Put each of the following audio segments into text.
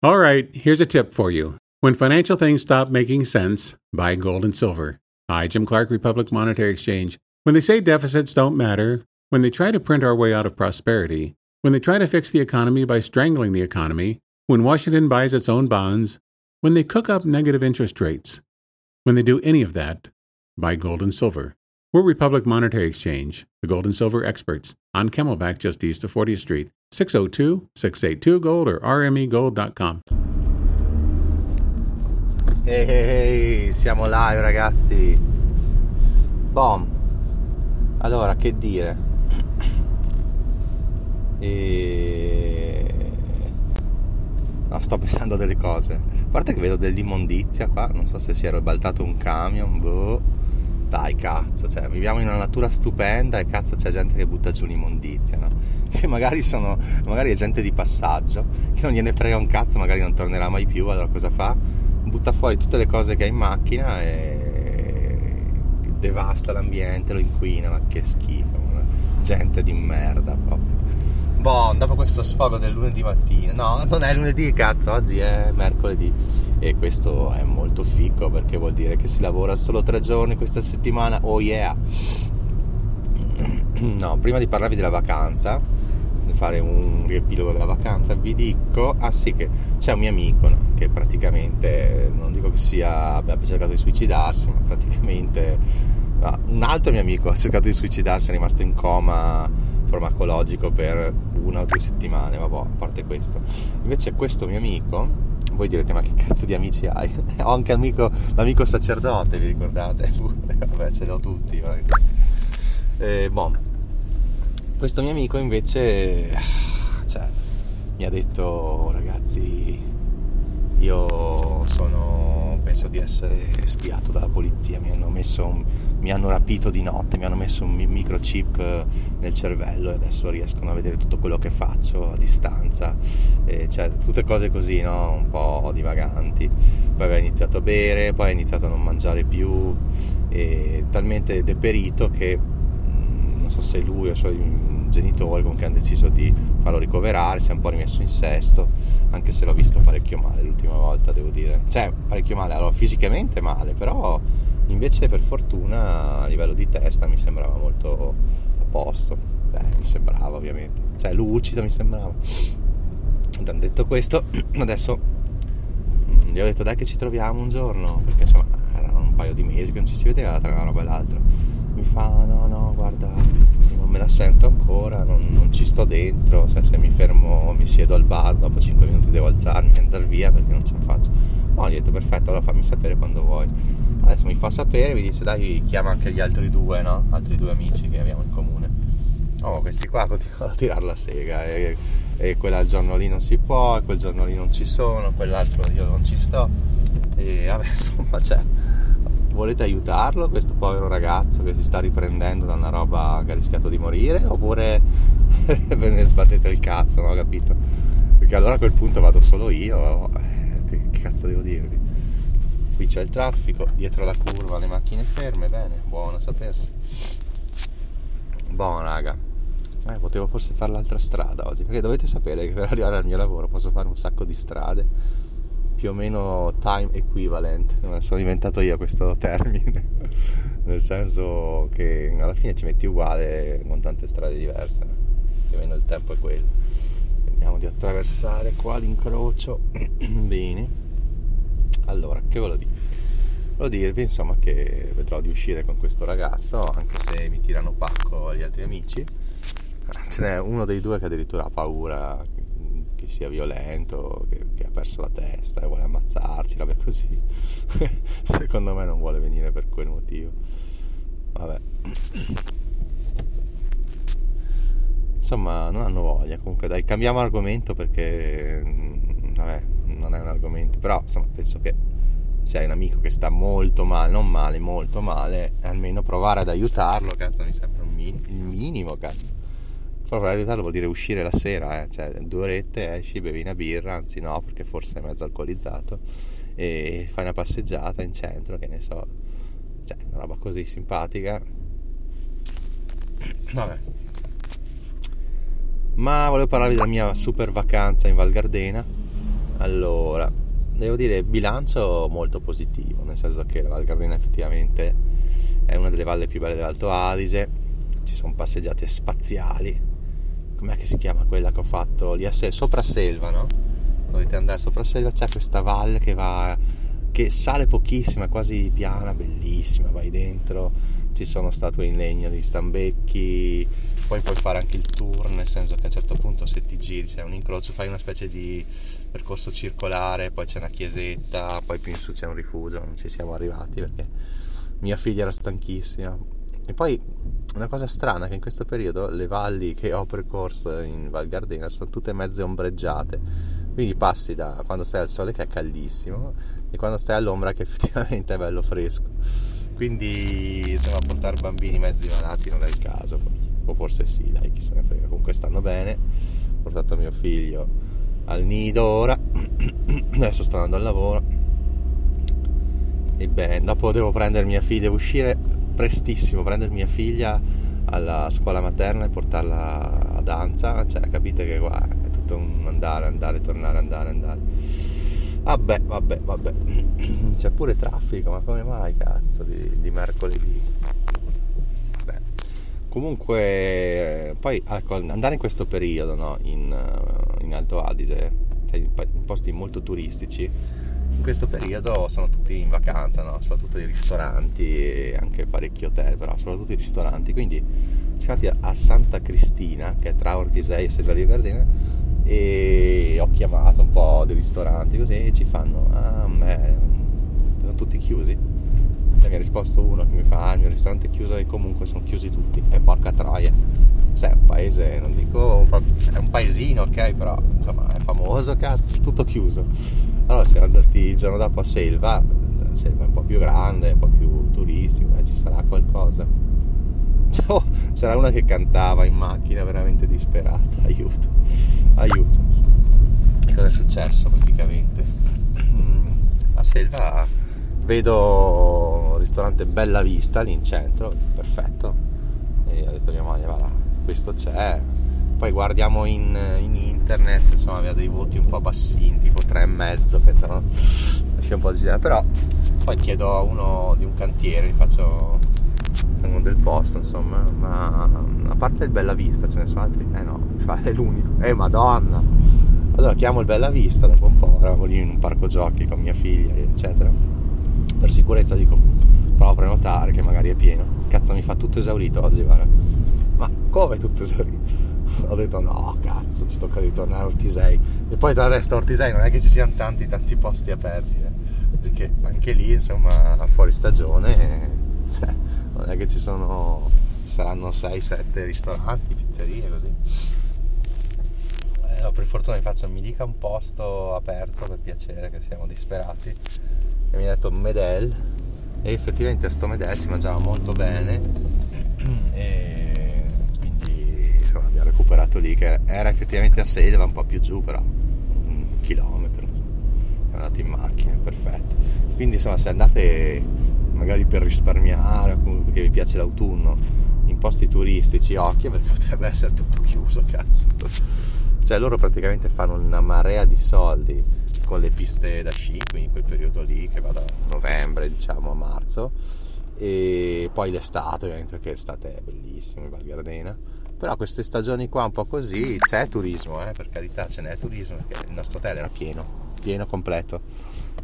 All right, here's a tip for you. When financial things stop making sense, buy gold and silver. Hi, Jim Clark, Republic Monetary Exchange. When they say deficits don't matter, when they try to print our way out of prosperity, when they try to fix the economy by strangling the economy, when Washington buys its own bonds, when they cook up negative interest rates, when they do any of that, buy gold and silver. We're Republic Monetary Exchange, the gold and silver experts, on Camelback just east of 40th Street, 602 682 Gold or rmegold.com. Ehi, hey, hey, siamo live ragazzi. Bom. Allora, che dire? E... No, sto pensando a delle cose. A parte che vedo dell'immondizia qua, non so se si è ribaltato un camion, boh. Dai cazzo, cioè viviamo in una natura stupenda e cazzo c'è gente che butta giù l'immondizia, no? Che magari sono, magari è gente di passaggio, che non gliene frega un cazzo, magari non tornerà mai più, allora cosa fa? butta fuori tutte le cose che ha in macchina e devasta l'ambiente, lo inquina, ma che schifo, una gente di merda proprio. Boh, dopo questo sfogo del lunedì mattina, no, non è lunedì, cazzo, oggi è mercoledì e questo è molto fico perché vuol dire che si lavora solo tre giorni questa settimana, oh yeah! No, prima di parlarvi della vacanza, fare un riepilogo della vacanza, vi dico, ah sì che c'è un mio amico no, che praticamente, non dico che sia, abbia cercato di suicidarsi, ma praticamente un altro mio amico ha cercato di suicidarsi, è rimasto in coma farmacologico per una o due settimane, vabbè, a parte questo. Invece questo mio amico, voi direte ma che cazzo di amici hai? Ho anche amico, l'amico sacerdote, vi ricordate? vabbè, ce l'ho tutti. Eh, boh, questo mio amico invece cioè, mi ha detto ragazzi io sono penso di essere spiato dalla polizia. Mi hanno, un, mi hanno rapito di notte mi hanno messo un microchip nel cervello e adesso riescono a vedere tutto quello che faccio a distanza. E cioè tutte cose così no? un po' divaganti. Poi aveva iniziato a bere poi ha iniziato a non mangiare più. E talmente deperito che non so se lui o i suoi genitori comunque hanno deciso di farlo ricoverare, si è un po' rimesso in sesto, anche se l'ho visto parecchio male l'ultima volta, devo dire. Cioè, parecchio male, allora fisicamente male, però invece per fortuna a livello di testa mi sembrava molto a posto. Beh, mi sembrava ovviamente. Cioè, lucido mi sembrava. Detto questo, adesso gli ho detto dai che ci troviamo un giorno, perché insomma erano un paio di mesi che non ci si vedeva tra una roba e l'altra mi fa no no guarda non me la sento ancora non, non ci sto dentro se, se, mi fermo mi siedo al bar dopo 5 minuti devo alzarmi e andare via perché non ce la faccio. No gli ho detto perfetto allora fammi sapere quando vuoi. Adesso mi fa sapere mi dice dai chiama anche gli altri due no? altri due amici che abbiamo in comune. Oh questi qua continuano a tirare la sega e, e quella giorno lì non si può e quel giorno lì non ci sono quell'altro io non ci sto. E vabbè insomma c'è volete aiutarlo, questo povero ragazzo che si sta riprendendo da una roba che ha rischiato di morire, oppure ve ne sbattete il cazzo, ho capito? Perché allora a quel punto vado solo io, eh, che, che cazzo devo dirvi? Qui c'è il traffico, dietro la curva le macchine ferme, bene, buono sapersi. Buono raga, eh, potevo forse fare l'altra strada oggi, perché dovete sapere che per arrivare al mio lavoro posso fare un sacco di strade più o meno time equivalent, sono diventato io questo termine, nel senso che alla fine ci metti uguale con tante strade diverse, più o meno il tempo è quello. Vediamo di attraversare qua l'incrocio, bene. Allora, che ve lo dico? Volevo dirvi insomma che vedrò di uscire con questo ragazzo, anche se mi tirano pacco gli altri amici. Ce n'è uno dei due che addirittura ha paura che sia violento, che, che, ha perso la testa e vuole ammazzarci, roba così. Secondo me non vuole venire per quel motivo. Vabbè. Insomma, non hanno voglia. Comunque, dai, cambiamo argomento perché mm, vabbè, non è un argomento. Però, insomma, penso che se hai un amico che sta molto male, non male, molto male, almeno provare ad aiutarlo, cazzo, mi sembra il minimo, cazzo però in realtà vuol dire uscire la sera, eh? cioè due orette esci, bevi una birra, anzi no, perché forse è mezzo alcolizzato, e fai una passeggiata in centro, che ne so, cioè una roba così simpatica. Vabbè. Ma volevo parlarvi della mia super vacanza in Val Gardena. Allora, devo dire bilancio molto positivo, nel senso che la Val Gardena effettivamente è una delle valli più belle dell'Alto Adige, ci sono passeggiate spaziali, com'è che si chiama quella che ho fatto lì a se- sopra Selva, no? Dovete andare sopra Selva, c'è questa valle che va che sale pochissimo, è quasi piana, bellissima, vai dentro, ci sono statue in legno di stambecchi, poi puoi fare anche il tour, nel senso che a un certo punto se ti giri c'è un incrocio, fai una specie di percorso circolare, poi c'è una chiesetta, poi più in su c'è un rifugio, non ci siamo arrivati perché mia figlia era stanchissima. E poi una cosa strana è che in questo periodo le valli che ho percorso in Val Gardena sono tutte mezze ombreggiate, quindi passi da quando stai al sole che è caldissimo e quando stai all'ombra che effettivamente è bello fresco. Quindi insomma portare bambini mezzi malati non è il caso, o forse sì, dai, chi se ne frega, comunque stanno bene. Ho portato mio figlio al nido ora, adesso sto andando al lavoro. E beh, dopo devo prendere mia figlia, devo uscire prestissimo, prendere mia figlia alla scuola materna e portarla a danza, cioè capite che qua è tutto un andare, andare, tornare, andare, andare. Vabbè, vabbè, vabbè. C'è pure traffico, ma come mai cazzo di, di mercoledì? Beh. Comunque, poi ecco, andare in questo periodo no, in, in Alto Adige, cioè in posti molto turistici, in questo periodo sono tutti in vacanza, no? soprattutto i ristoranti e anche parecchi hotel, però soprattutto i ristoranti. Quindi siamo andati a Santa Cristina, che è tra Ortisei e Sedra di Verdena, e ho chiamato un po' dei ristoranti così e ci fanno ah me sono tutti chiusi e mi ha risposto uno che mi fa ah il mio ristorante è chiuso e comunque sono chiusi tutti e porca troia cioè un paese non dico è un paesino ok però insomma è famoso cazzo tutto chiuso. Allora siamo andati il giorno dopo a Selva Selva è un po' più grande un po' più turistico eh, ci sarà qualcosa. Oh, c'era una che cantava in macchina veramente disperata aiuto aiuto. E cosa è successo praticamente? A Selva vedo un ristorante Bella Vista lì in centro perfetto. E ho detto mia moglie guarda questo c'è poi guardiamo in, in, internet insomma aveva dei voti un po' bassini tipo 3,5 pensano sia un po' di però poi chiedo a uno di un cantiere gli faccio uno del posto, insomma, ma a parte il Bella Vista ce ne sono altri? Eh no, è l'unico. Eh madonna! Allora chiamo il Bella Vista, dopo un po' eravamo lì in un parco giochi con mia figlia, eccetera. Per sicurezza dico, provo a prenotare che magari è pieno. Cazzo mi fa tutto esaurito oggi, guarda. Ma come tutto esaurito? Ho detto no, cazzo, ci tocca ritornare a Ortisei. E poi dal resto Ortisei non è che ci siano tanti tanti posti aperti, eh. perché anche lì, insomma, fuori stagione, cioè, non è che ci sono saranno 6-7 ristoranti, pizzerie così. Eh, per fortuna mi faccio, mi dica un posto aperto per piacere che siamo disperati. E mi ha detto Medel e effettivamente a sto Medel si mangiava molto bene e insomma, abbiamo recuperato lì che era effettivamente a Selva un po' più giù però un chilometro. Siamo andati in macchina perfetto. Quindi insomma se andate magari per risparmiare perché vi piace l'autunno in posti turistici occhio perché potrebbe essere tutto chiuso cazzo. Cioè loro praticamente fanno una marea di soldi con le piste da sci quindi quel periodo lì che va da novembre diciamo a marzo e poi l'estate ovviamente perché l'estate è bellissima in Val Gardena però queste stagioni qua un po' così c'è turismo eh, per carità ce n'è turismo perché il nostro hotel era pieno pieno completo.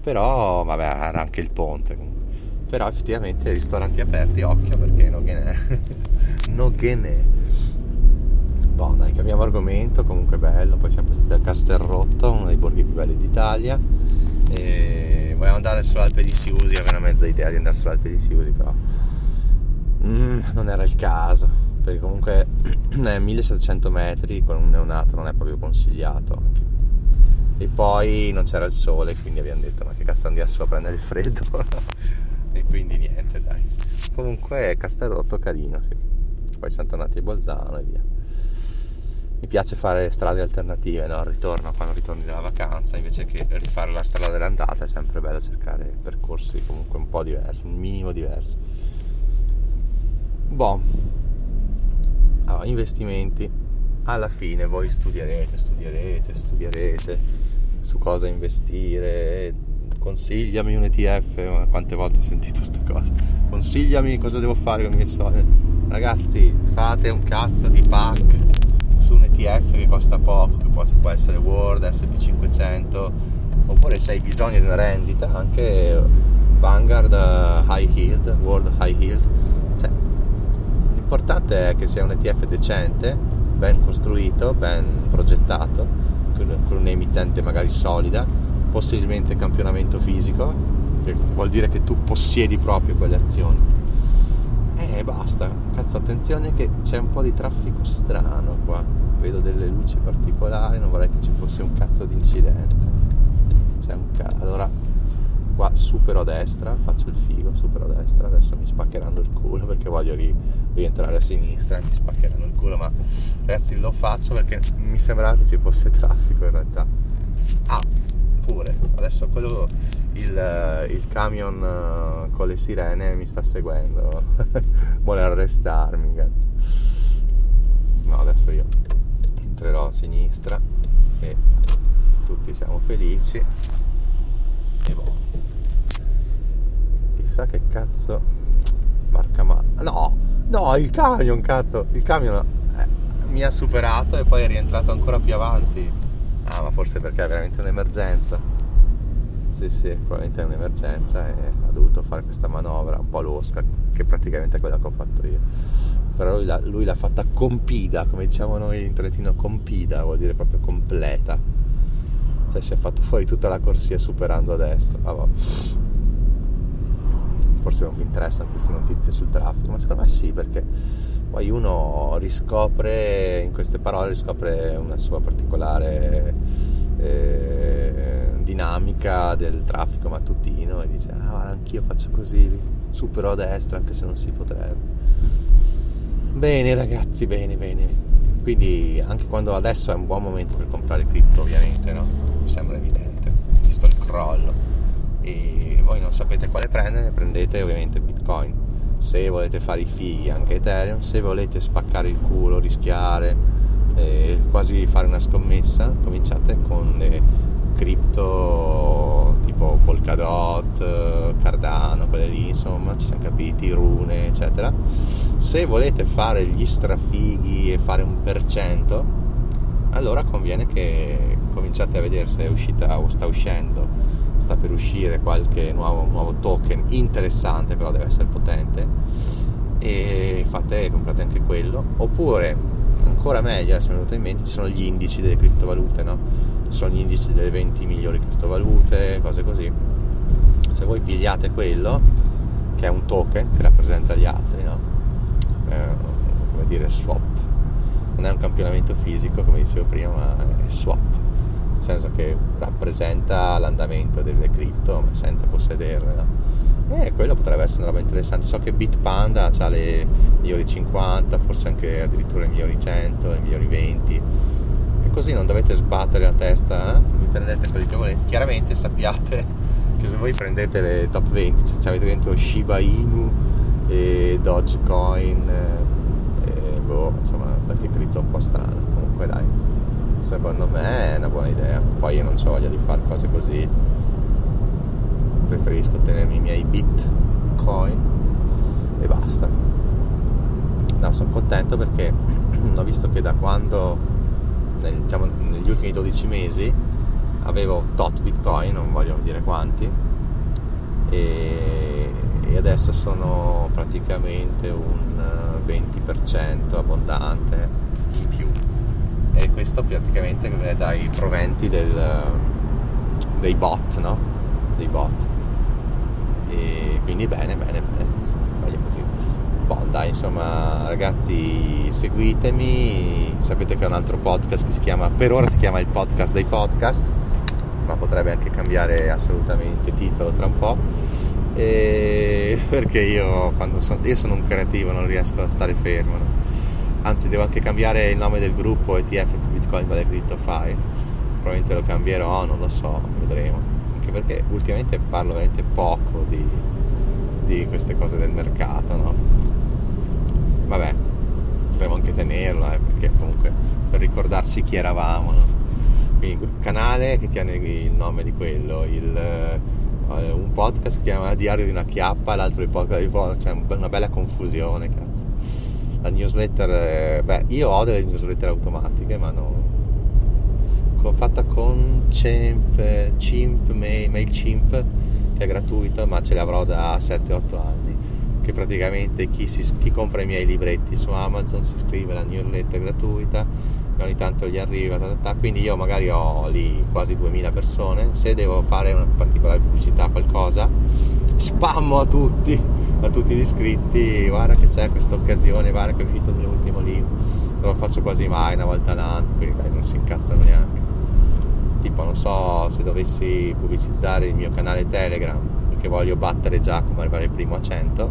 Però vabbè era anche il ponte però effettivamente ristoranti aperti occhio perché non ghene non ghene boh dai cambiamo argomento comunque bello. Poi siamo stati a Castelrotto uno dei borghi più belli d'Italia. E volevamo andare sull'Alpe di Siusi avevo una mezza idea di andare sull'Alpe di Siusi però mm, non era il caso perché comunque è 1700 metri con un neonato non è proprio consigliato e poi non c'era il sole quindi abbiamo detto ma che cazzo andiamo a prendere il freddo? E quindi niente dai. Comunque Castelrotto carino sì. poi siamo a Bolzano e via mi piace fare strade alternative no? ritorno quando ritorni dalla vacanza invece che rifare la strada dell'andata è sempre bello cercare percorsi comunque un po' diversi un minimo diverso boh. Allora, investimenti. Alla fine voi studierete studierete studierete su cosa investire, consigliami un ETF, quante volte ho sentito questa cosa, consigliami cosa devo fare con i miei soldi. Ragazzi, fate un cazzo di pack su un ETF che costa poco, che può, può essere Word, SP500, oppure se hai bisogno di una rendita, anche Vanguard High Yield, World High Yield. Cioè, l'importante è che sia un ETF decente, ben costruito, ben progettato, con un'emittente magari solida possibilmente campionamento fisico, che vuol dire che tu possiedi proprio quelle azioni. E basta, cazzo attenzione che c'è un po' di traffico strano qua, vedo delle luci particolari, non vorrei che ci fosse un cazzo di incidente. C'è un cazzo, allora qua supero a destra, faccio il figo, supero a destra, adesso mi spaccheranno il culo perché voglio ri- rientrare a sinistra mi spaccheranno il culo, ma ragazzi lo faccio perché mi sembrava che ci fosse traffico in realtà. Ah, pure. Adesso quello, il, il camion eh, con le sirene mi sta seguendo. Vuole arrestarmi, cazzo. No, adesso io entrerò a sinistra e tutti siamo felici. E boh. Chissà che cazzo marca ma... No! No, il camion, cazzo! Il camion eh, mi ha superato e poi è rientrato ancora più avanti Ah, ma forse perché è veramente un'emergenza. Sì, sì, probabilmente è un'emergenza e ha dovuto fare questa manovra un po' losca, che praticamente è quella che ho fatto io. Però lui l'ha, lui l'ha fatta compida, come diciamo noi in Trentino, compida, vuol dire proprio completa. Cioè si è fatto fuori tutta la corsia superando a destra. Ah, forse non vi interessano queste notizie sul traffico, ma secondo me sì, perché poi uno riscopre, in queste parole, riscopre una sua particolare eh, dinamica del traffico mattutino e dice, ah, anch'io faccio così, supero a destra anche se non si potrebbe. Bene ragazzi, bene, bene. Quindi anche quando adesso è un buon momento per comprare cripto, ovviamente, no? Mi sembra evidente, visto il crollo e voi non sapete quale prendere, prendete ovviamente Bitcoin. Se volete fare i fighi anche Ethereum, se volete spaccare il culo, rischiare, eh, quasi fare una scommessa, cominciate con le cripto tipo Polkadot, Cardano, quelle lì, insomma, ci siamo capiti, rune, eccetera. Se volete fare gli strafighi e fare un per cento, allora conviene che cominciate a vedere se è uscita o sta uscendo sta per uscire qualche nuovo, nuovo token interessante, però deve essere potente e fate, comprate anche quello oppure ancora meglio, adesso mi è venuto in mente, ci sono gli indici delle criptovalute, no? Sono gli indici delle 20 migliori criptovalute, cose così. Se voi pigliate quello, che è un token che rappresenta gli altri, no? Eh, come dire swap. Non è un campionamento fisico, come dicevo prima, ma è swap nel senso che rappresenta l'andamento delle cripto senza possederle. No? E quello potrebbe essere una roba interessante. So che Bitpanda ha le migliori 50, forse anche addirittura i migliori 100, i migliori 20. E così non dovete sbattere la testa, eh? vi prendete quelli che volete. Chiaramente sappiate che se voi prendete le top 20, cioè avete dentro Shiba Inu e Dogecoin, e, e boh, insomma, qualche cripto un po' strana. Comunque dai secondo me è una buona idea. Poi io non ho voglia di fare cose così. Preferisco tenermi i miei bitcoin e basta. No, sono contento perché ho visto che da quando, nel, diciamo, negli ultimi 12 mesi, avevo tot bitcoin, non voglio dire quanti, e, e adesso sono praticamente un 20% abbondante in più e questo praticamente è dai proventi del, dei bot, no? Dei bot. E quindi bene, bene, bene, voglia così. Bon, dai, insomma, ragazzi, seguitemi. Sapete che ho un altro podcast che si chiama, per ora si chiama il podcast dei podcast, ma potrebbe anche cambiare assolutamente titolo tra un po'. E perché io quando sono, io sono un creativo, non riesco a stare fermo. No? Anzi devo anche cambiare il nome del gruppo ETF Bitcoin vale Crypto File probabilmente lo cambierò, non lo so, vedremo anche perché ultimamente parlo veramente poco di, di queste cose del mercato no? vabbè potremmo anche tenerlo eh, perché comunque per ricordarsi chi eravamo no? quindi canale che tiene il nome di quello, il, eh, un podcast che si chiama Diario di una chiappa, l'altro il podcast di Vono, c'è cioè una bella confusione, cazzo. La newsletter, eh, beh, io ho delle newsletter automatiche, ma non fatta con Cimp, Chimp, MailChimp che è gratuito ma ce l'avrò da 7-8 anni che praticamente chi, si, chi, compra i miei libretti su Amazon si iscrive alla newsletter gratuita e ogni tanto gli arriva ta, ta, ta. quindi io magari ho lì quasi 2000 persone se devo fare una particolare pubblicità qualcosa spammo a tutti a tutti gli iscritti guarda che c'è questa occasione guarda che è uscito il mio ultimo libro non lo faccio quasi mai una volta all'anno quindi dai non si incazzano neanche. Tipo non so se dovessi pubblicizzare il mio canale Telegram perché voglio battere Giacomo arrivare il primo a 100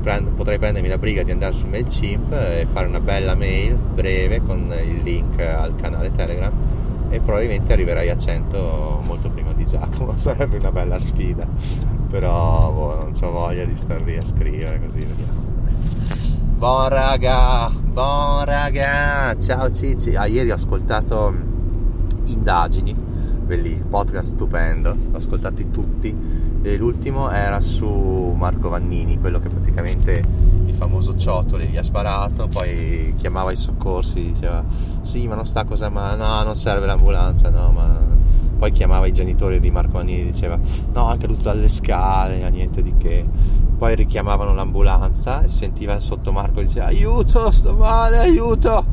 prendo, potrei prendermi la briga di andare su MailChimp e fare una bella mail breve con il link al canale Telegram e probabilmente arriverai a 100 molto prima di Giacomo sarebbe una bella sfida però boh, non ho voglia di star lì a scrivere così vediamo. Buon raga buon raga. Ciao Cici. Ah ieri ho ascoltato indagini, belli, podcast stupendo, l'ho ascoltati tutti. E l'ultimo era su Marco Vannini, quello che praticamente il famoso ciotole gli ha sparato, poi chiamava i soccorsi, diceva sì ma non sta cosa ma no non serve l'ambulanza, no ma poi chiamava i genitori di Marco Vannini e diceva no è caduto dalle scale, niente di che. Poi richiamavano l'ambulanza sentiva sotto Marco e diceva aiuto sto male aiuto.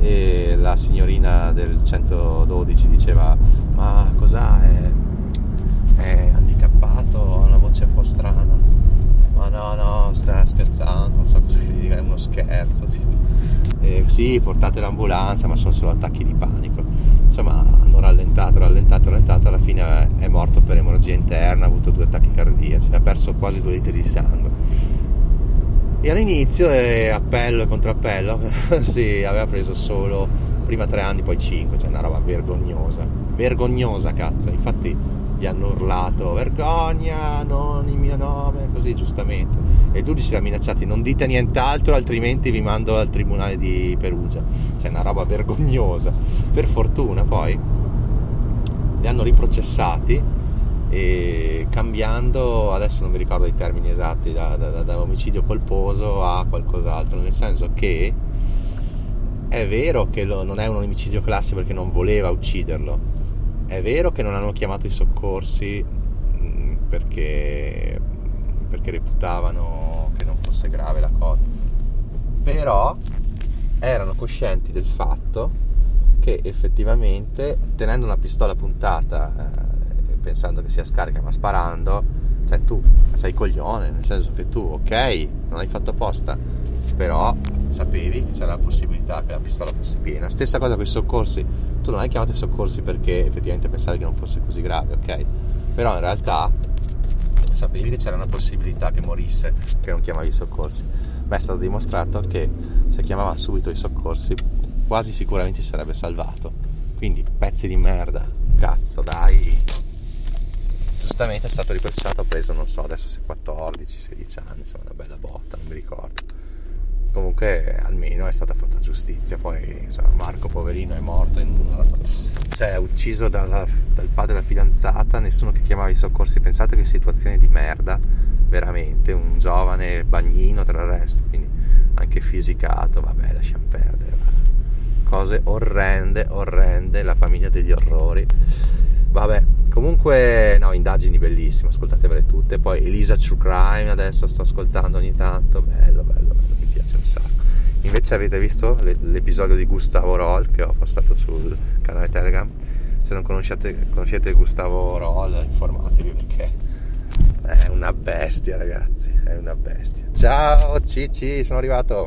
E la signorina del 112 diceva ma cos'ha? È, è handicappato ha una voce un po' strana. Ma no no sta scherzando non so cosa gli dica è uno scherzo tipo. E, sì portate l'ambulanza ma sono solo attacchi di panico insomma hanno rallentato rallentato rallentato alla fine è morto per emorragia interna ha avuto due attacchi cardiaci ha perso quasi due litri di sangue e all'inizio è appello e contrappello sì, aveva preso solo prima tre anni, poi cinque, cioè una roba vergognosa. Vergognosa, cazzo. Infatti gli hanno urlato vergogna, non il mio nome, così giustamente. E i giudici li hanno minacciati, non dite nient'altro, altrimenti vi mando al tribunale di Perugia. Cioè una roba vergognosa. Per fortuna poi li hanno riprocessati e cambiando, adesso non mi ricordo i termini esatti, da, da, da, omicidio colposo a qualcos'altro, nel senso che è vero che lo, non è un omicidio classico perché non voleva ucciderlo, è vero che non hanno chiamato i soccorsi mm, perché, perché reputavano che non fosse grave la cosa, però erano coscienti del fatto che effettivamente tenendo una pistola puntata eh, pensando che sia scarica ma sparando, cioè tu sei coglione, nel senso che tu, ok, non hai fatto apposta, però sapevi che c'era la possibilità che la pistola fosse piena. Stessa cosa con i soccorsi, tu non hai chiamato i soccorsi perché effettivamente pensavi che non fosse così grave, ok? Però in realtà sapevi che c'era una possibilità che morisse, che non chiamavi i soccorsi. Ma è stato dimostrato che se chiamava subito i soccorsi quasi sicuramente si sarebbe salvato. Quindi pezzi di merda, cazzo, dai. Giustamente è stato riprocessato, ha preso, non so, adesso se 14, 16 anni, insomma una bella botta, non mi ricordo. Comunque almeno è stata fatta giustizia, poi insomma Marco poverino è morto, in, cioè ucciso dalla, dal padre della fidanzata, nessuno che chiamava i soccorsi, pensate che situazione di merda, veramente, un giovane bagnino tra il resto, quindi anche fisicato, vabbè lasciamo perdere, cose orrende, orrende, la famiglia degli orrori, vabbè Comunque, no, indagini bellissime, ascoltatevele tutte. Poi Elisa True Crime adesso sto ascoltando ogni tanto, bello, bello, bello, mi piace un sacco. Invece avete visto l'episodio di Gustavo Roll che ho postato sul canale Telegram? Se non conoscete, conoscete Gustavo Roll, informatevi perché è una bestia, ragazzi, è una bestia. Ciao, Cici, sono arrivato.